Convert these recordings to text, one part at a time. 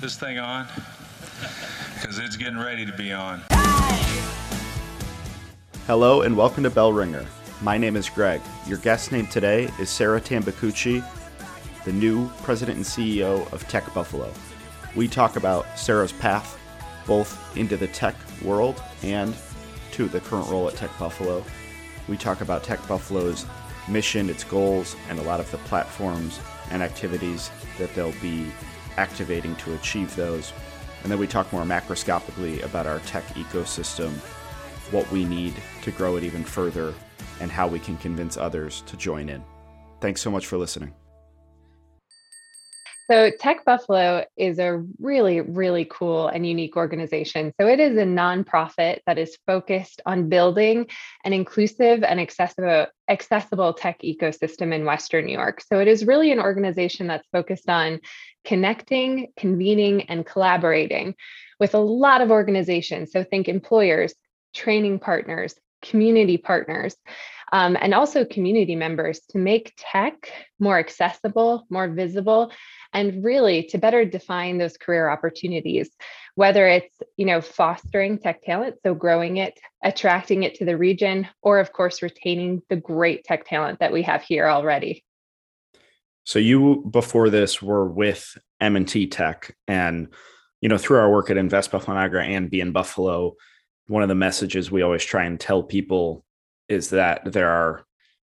this thing on? Because it's getting ready to be on. Hello and welcome to Bell Ringer. My name is Greg. Your guest name today is Sarah Tambacucci, the new president and CEO of Tech Buffalo. We talk about Sarah's path both into the tech world and to the current role at Tech Buffalo. We talk about Tech Buffalo's mission, its goals, and a lot of the platforms and activities that they'll be activating to achieve those. And then we talk more macroscopically about our tech ecosystem, what we need to grow it even further, and how we can convince others to join in. Thanks so much for listening. So, Tech Buffalo is a really, really cool and unique organization. So, it is a nonprofit that is focused on building an inclusive and accessible, accessible tech ecosystem in Western New York. So, it is really an organization that's focused on connecting, convening, and collaborating with a lot of organizations. So, think employers, training partners, community partners, um, and also community members to make tech more accessible, more visible, and really to better define those career opportunities whether it's you know fostering tech talent so growing it attracting it to the region or of course retaining the great tech talent that we have here already. So you before this were with m&t tech and you know through our work at invest buffalo niagara and be in buffalo one of the messages we always try and tell people is that there are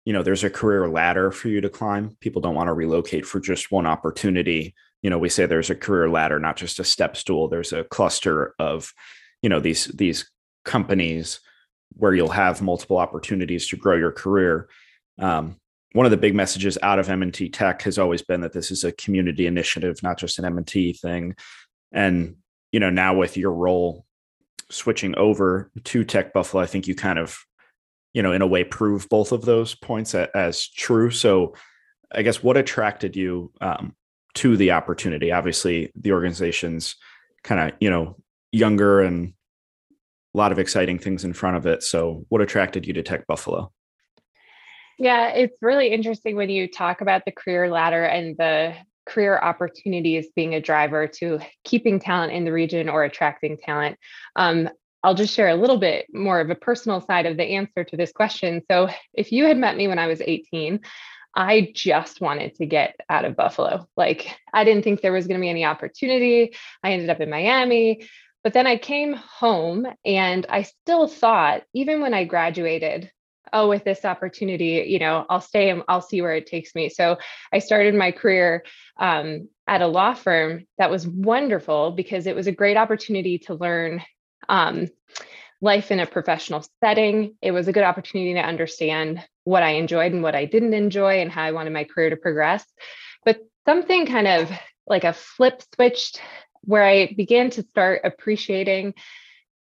you know there's a career ladder for you to climb. People don't want to relocate for just one opportunity. You know we say there's a career ladder not just a step stool. There's a cluster of you know these these companies where you'll have multiple opportunities to grow your career. Um, one of the big messages out of m&t tech has always been that this is a community initiative not just an m&t thing. And you know now with your role switching over to tech buffalo i think you kind of you know in a way prove both of those points as true. So i guess what attracted you um, to the opportunity? Obviously the organization's kind of you know younger and a lot of exciting things in front of it. So what attracted you to tech buffalo? Yeah it's really interesting when you talk about the career ladder and the career opportunities being a driver to keeping talent in the region or attracting talent. Um, I'll just share a little bit more of a personal side of the answer to this question. So, if you had met me when I was 18, I just wanted to get out of Buffalo. Like, I didn't think there was going to be any opportunity. I ended up in Miami. But then I came home and I still thought, even when I graduated, oh, with this opportunity, you know, I'll stay and I'll see where it takes me. So I started my career um, at a law firm that was wonderful because it was a great opportunity to learn um, life in a professional setting. It was a good opportunity to understand what I enjoyed and what I didn't enjoy and how I wanted my career to progress. But something kind of like a flip switched where I began to start appreciating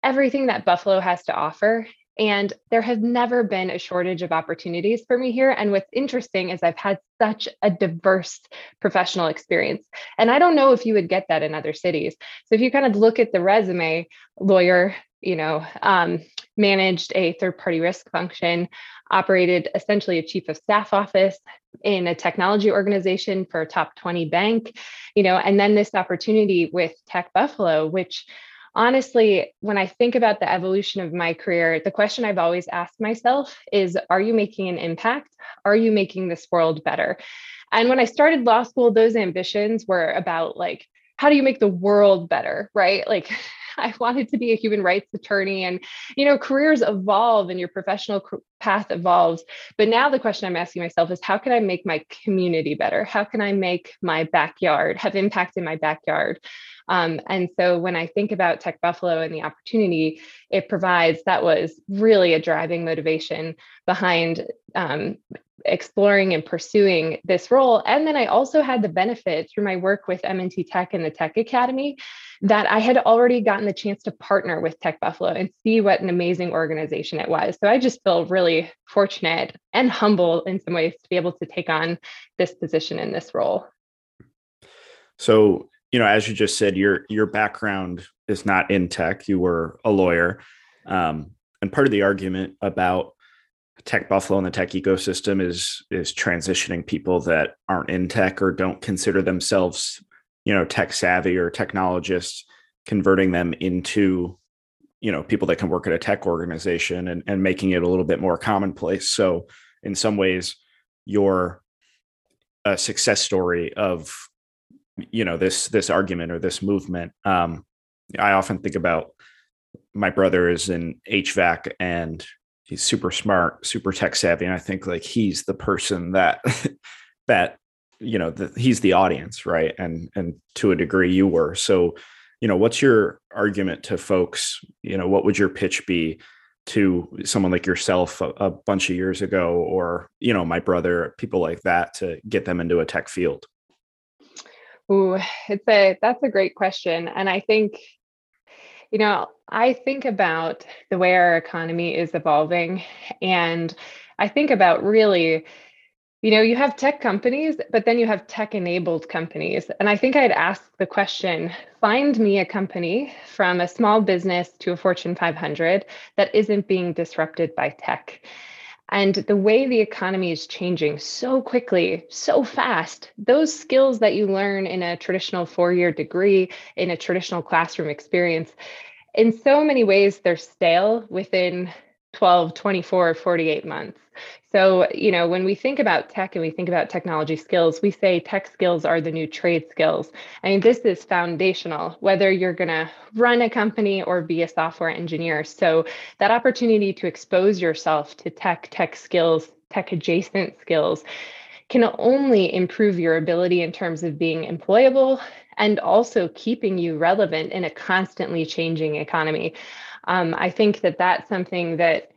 everything that Buffalo has to offer. And there has never been a shortage of opportunities for me here. And what's interesting is I've had such a diverse professional experience. And I don't know if you would get that in other cities. So if you kind of look at the resume, lawyer, you know, um, managed a third party risk function, operated essentially a chief of staff office in a technology organization for a top 20 bank, you know, and then this opportunity with Tech Buffalo, which honestly, when I think about the evolution of my career, the question I've always asked myself is Are you making an impact? Are you making this world better? And when I started law school, those ambitions were about like, how do you make the world better? Right? Like, I wanted to be a human rights attorney. And, you know, careers evolve and your professional path evolves. But now the question I'm asking myself is how can I make my community better? How can I make my backyard have impact in my backyard? Um, and so when I think about Tech Buffalo and the opportunity it provides, that was really a driving motivation behind um, exploring and pursuing this role. And then I also had the benefit through my work with M&T Tech and the Tech Academy that I had already gotten the chance to partner with Tech Buffalo and see what an amazing organization it was. So I just feel really fortunate and humble in some ways to be able to take on this position in this role. So, you know, as you just said, your your background is not in tech. You were a lawyer, um, and part of the argument about Tech Buffalo and the tech ecosystem is is transitioning people that aren't in tech or don't consider themselves you know tech savvy or technologists converting them into you know people that can work at a tech organization and, and making it a little bit more commonplace so in some ways you're a success story of you know this this argument or this movement um i often think about my brother is in hvac and he's super smart super tech savvy and i think like he's the person that that you know the, he's the audience right? And and to a degree you were. So you know what's your argument to folks? You know what would your pitch be to someone like yourself a, a bunch of years ago or you know my brother people like that to get them into a tech field Ooh, it's a that's a great question. And I think, you know, I think about the way our economy is evolving. And I think about really you know, you have tech companies, but then you have tech enabled companies. And I think I'd ask the question find me a company from a small business to a Fortune 500 that isn't being disrupted by tech. And the way the economy is changing so quickly, so fast, those skills that you learn in a traditional four year degree, in a traditional classroom experience, in so many ways, they're stale within 12, 24, 48 months. So, you know, when we think about tech and we think about technology skills, we say tech skills are the new trade skills. I mean, this is foundational, whether you're going to run a company or be a software engineer. So, that opportunity to expose yourself to tech, tech skills, tech adjacent skills can only improve your ability in terms of being employable and also keeping you relevant in a constantly changing economy. Um, I think that that's something that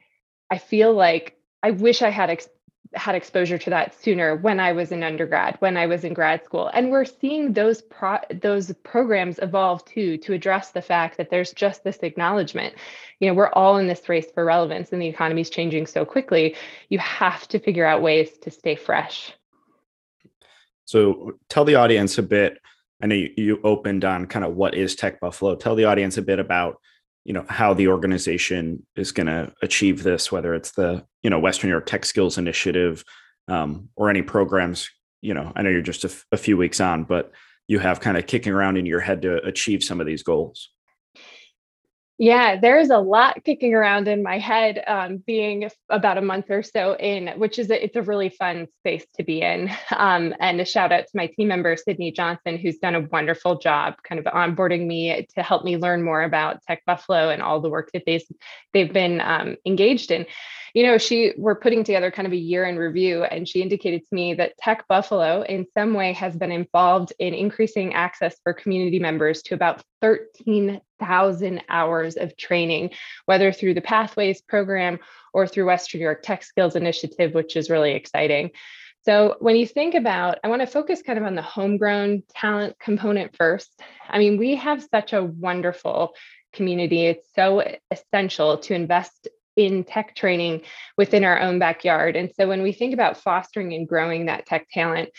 I feel like I wish I had ex- had exposure to that sooner when I was in undergrad, when I was in grad school, and we're seeing those pro- those programs evolve too to address the fact that there's just this acknowledgement. You know, we're all in this race for relevance, and the economy is changing so quickly. You have to figure out ways to stay fresh. So, tell the audience a bit. I know you, you opened on kind of what is Tech Buffalo. Tell the audience a bit about you know how the organization is going to achieve this whether it's the you know western new york tech skills initiative um, or any programs you know i know you're just a, f- a few weeks on but you have kind of kicking around in your head to achieve some of these goals yeah, there's a lot kicking around in my head, um, being about a month or so in, which is a, it's a really fun space to be in. Um, and a shout out to my team member Sydney Johnson, who's done a wonderful job, kind of onboarding me to help me learn more about Tech Buffalo and all the work that they've they've been um, engaged in you know, she we're putting together kind of a year in review, and she indicated to me that Tech Buffalo in some way has been involved in increasing access for community members to about 13,000 hours of training, whether through the Pathways program or through Western New York Tech Skills Initiative, which is really exciting. So when you think about, I want to focus kind of on the homegrown talent component first. I mean, we have such a wonderful community. It's so essential to invest in tech training within our own backyard. And so when we think about fostering and growing that tech talent,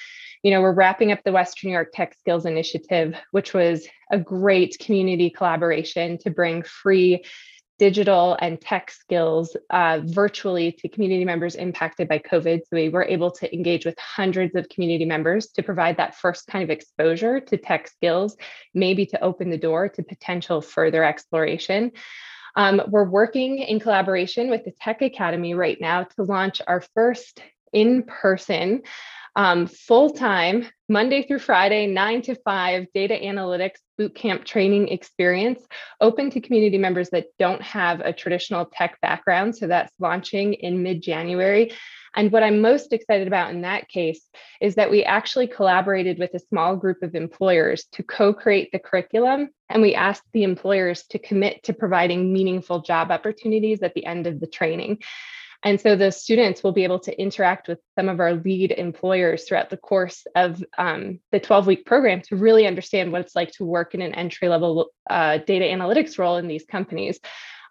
you know, we're wrapping up the Western New York Tech Skills Initiative, which was a great community collaboration to bring free digital and tech skills uh, virtually to community members impacted by COVID. So we were able to engage with hundreds of community members to provide that first kind of exposure to tech skills, maybe to open the door to potential further exploration. Um, we're working in collaboration with the Tech Academy right now to launch our first in person, um, full time, Monday through Friday, nine to five data analytics bootcamp training experience open to community members that don't have a traditional tech background. So that's launching in mid January. And what I'm most excited about in that case is that we actually collaborated with a small group of employers to co create the curriculum. And we asked the employers to commit to providing meaningful job opportunities at the end of the training. And so the students will be able to interact with some of our lead employers throughout the course of um, the 12 week program to really understand what it's like to work in an entry level uh, data analytics role in these companies.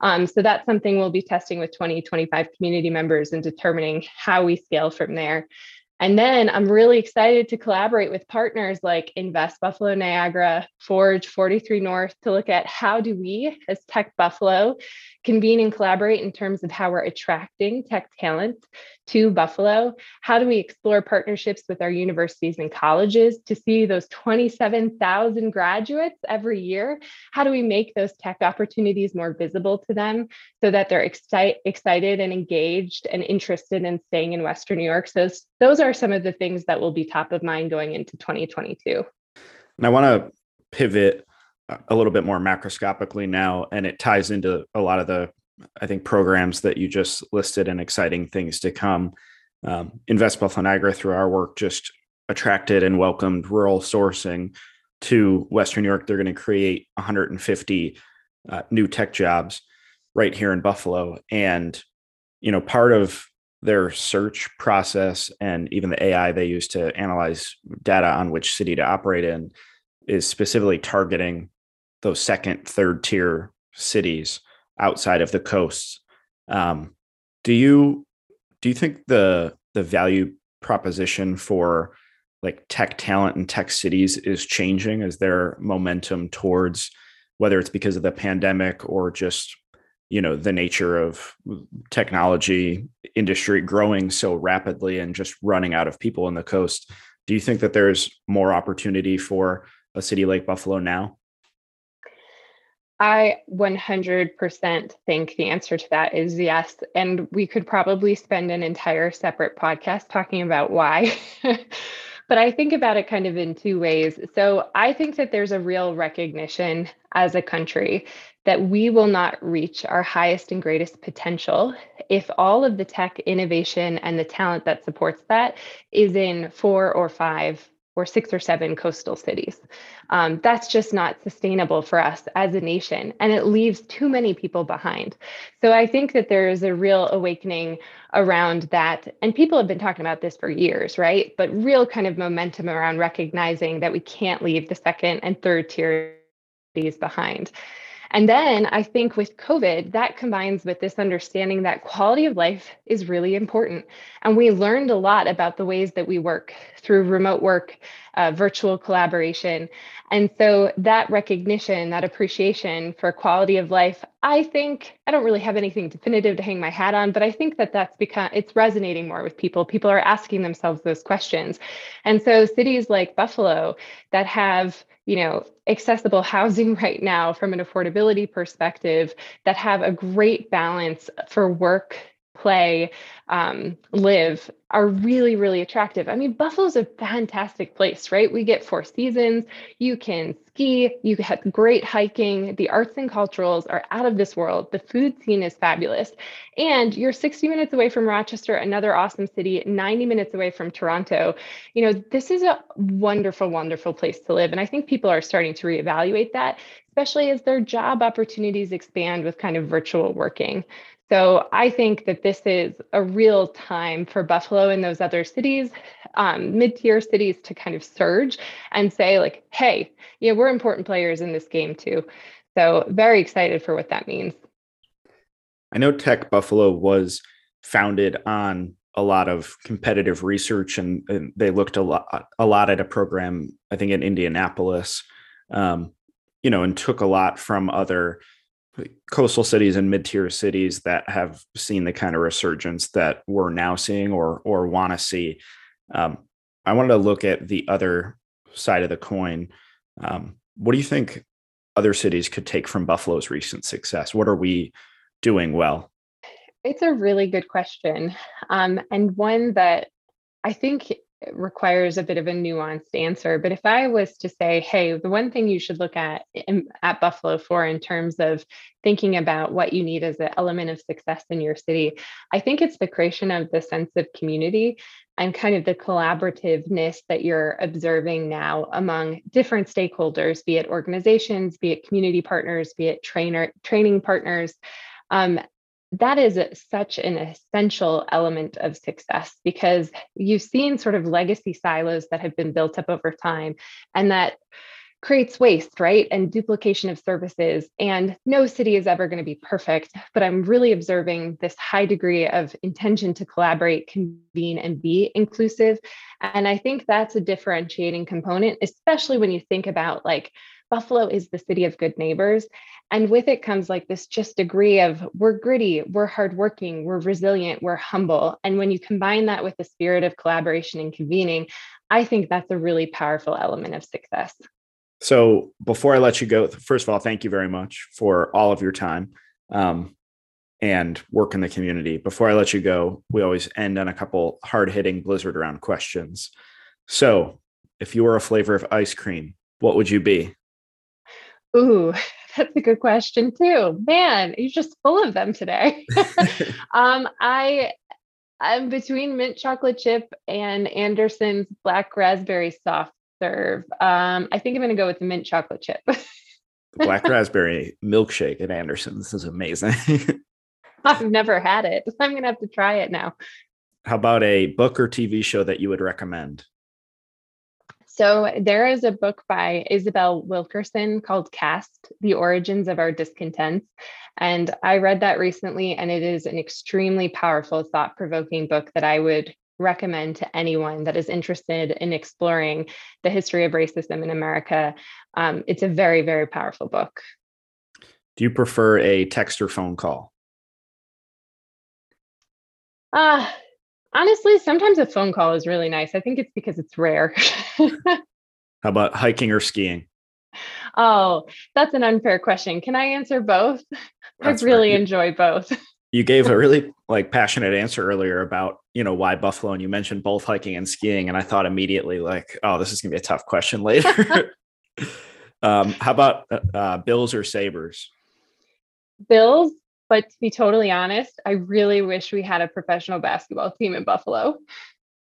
Um, so that's something we'll be testing with 20, 25 community members and determining how we scale from there. And then I'm really excited to collaborate with partners like Invest Buffalo Niagara, Forge 43 North to look at how do we as Tech Buffalo convene and collaborate in terms of how we're attracting tech talent to Buffalo? How do we explore partnerships with our universities and colleges to see those 27,000 graduates every year? How do we make those tech opportunities more visible to them so that they're exci- excited and engaged and interested in staying in Western New York? So, those are some of the things that will be top of mind going into 2022. And I want to pivot a little bit more macroscopically now, and it ties into a lot of the, I think, programs that you just listed and exciting things to come. Um, Invest Buffalo Niagara, through our work, just attracted and welcomed rural sourcing to Western New York. They're going to create 150 uh, new tech jobs right here in Buffalo, and you know, part of their search process and even the AI they use to analyze data on which city to operate in is specifically targeting those second, third tier cities outside of the coasts. Um, do you do you think the the value proposition for like tech talent and tech cities is changing? Is there momentum towards whether it's because of the pandemic or just you know the nature of technology industry growing so rapidly and just running out of people in the coast do you think that there's more opportunity for a city like buffalo now I 100% think the answer to that is yes. And we could probably spend an entire separate podcast talking about why. but I think about it kind of in two ways. So I think that there's a real recognition as a country that we will not reach our highest and greatest potential if all of the tech innovation and the talent that supports that is in four or five or six or seven coastal cities. Um, that's just not sustainable for us as a nation, and it leaves too many people behind. So I think that there is a real awakening around that. And people have been talking about this for years, right? But real kind of momentum around recognizing that we can't leave the second and third tier cities behind. And then I think with COVID, that combines with this understanding that quality of life is really important. And we learned a lot about the ways that we work through remote work, uh, virtual collaboration. And so that recognition, that appreciation for quality of life, I think I don't really have anything definitive to hang my hat on, but I think that that's become it's resonating more with people. People are asking themselves those questions. And so cities like Buffalo that have you know accessible housing right now from an affordability perspective that have a great balance for work play, um, live are really, really attractive. I mean, Buffalo's a fantastic place, right? We get four seasons. You can ski, you have great hiking. The arts and culturals are out of this world. The food scene is fabulous. And you're 60 minutes away from Rochester, another awesome city, 90 minutes away from Toronto. You know, this is a wonderful, wonderful place to live. And I think people are starting to reevaluate that, especially as their job opportunities expand with kind of virtual working. So I think that this is a real time for Buffalo and those other cities, um, mid-tier cities, to kind of surge and say, like, hey, yeah, we're important players in this game too. So very excited for what that means. I know Tech Buffalo was founded on a lot of competitive research, and, and they looked a lot a lot at a program, I think, in Indianapolis, um, you know, and took a lot from other coastal cities and mid-tier cities that have seen the kind of resurgence that we're now seeing or or want to see. Um, I wanted to look at the other side of the coin. Um, what do you think other cities could take from Buffalo's recent success? What are we doing well? It's a really good question, um, and one that I think requires a bit of a nuanced answer. But if I was to say, hey, the one thing you should look at in, at Buffalo for in terms of thinking about what you need as an element of success in your city, I think it's the creation of the sense of community and kind of the collaborativeness that you're observing now among different stakeholders, be it organizations, be it community partners, be it trainer training partners. Um, that is such an essential element of success because you've seen sort of legacy silos that have been built up over time and that creates waste, right? And duplication of services. And no city is ever going to be perfect, but I'm really observing this high degree of intention to collaborate, convene, and be inclusive. And I think that's a differentiating component, especially when you think about like Buffalo is the city of good neighbors. And with it comes like this just degree of we're gritty, we're hardworking, we're resilient, we're humble. And when you combine that with the spirit of collaboration and convening, I think that's a really powerful element of success. So before I let you go, first of all, thank you very much for all of your time um, and work in the community. Before I let you go, we always end on a couple hard hitting blizzard round questions. So if you were a flavor of ice cream, what would you be? Ooh, that's a good question too. Man, you're just full of them today. um, I I'm between mint chocolate chip and Anderson's black raspberry soft serve. Um, I think I'm going to go with the mint chocolate chip. the black raspberry milkshake at Anderson's is amazing. I've never had it. I'm going to have to try it now. How about a book or TV show that you would recommend? So there is a book by Isabel Wilkerson called Caste: The Origins of Our Discontents. And I read that recently, and it is an extremely powerful, thought provoking book that I would recommend to anyone that is interested in exploring the history of racism in America. Um, it's a very, very powerful book. Do you prefer a text or phone call? Uh, Honestly, sometimes a phone call is really nice. I think it's because it's rare. How about hiking or skiing? Oh, that's an unfair question. Can I answer both? That's I really enjoy both. You gave a really like passionate answer earlier about, you know, why Buffalo and you mentioned both hiking and skiing and I thought immediately like, oh, this is going to be a tough question later. um, how about uh, uh, Bills or Sabres? Bills but to be totally honest, I really wish we had a professional basketball team in Buffalo.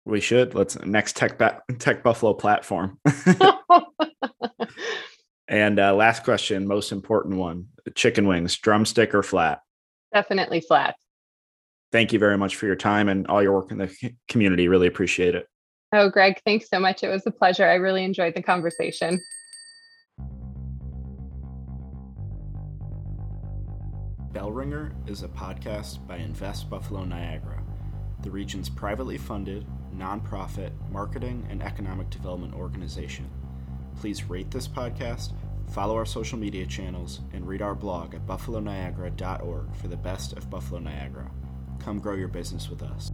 We should. Let's next Tech ba- Tech Buffalo platform. and uh, last question, most important one: chicken wings, drumstick or flat? Definitely flat. Thank you very much for your time and all your work in the community. Really appreciate it. Oh, Greg, thanks so much. It was a pleasure. I really enjoyed the conversation. Bellringer is a podcast by Invest Buffalo Niagara, the region's privately funded, nonprofit marketing and economic development organization. Please rate this podcast, follow our social media channels, and read our blog at buffaloniagara.org for the best of Buffalo Niagara. Come grow your business with us.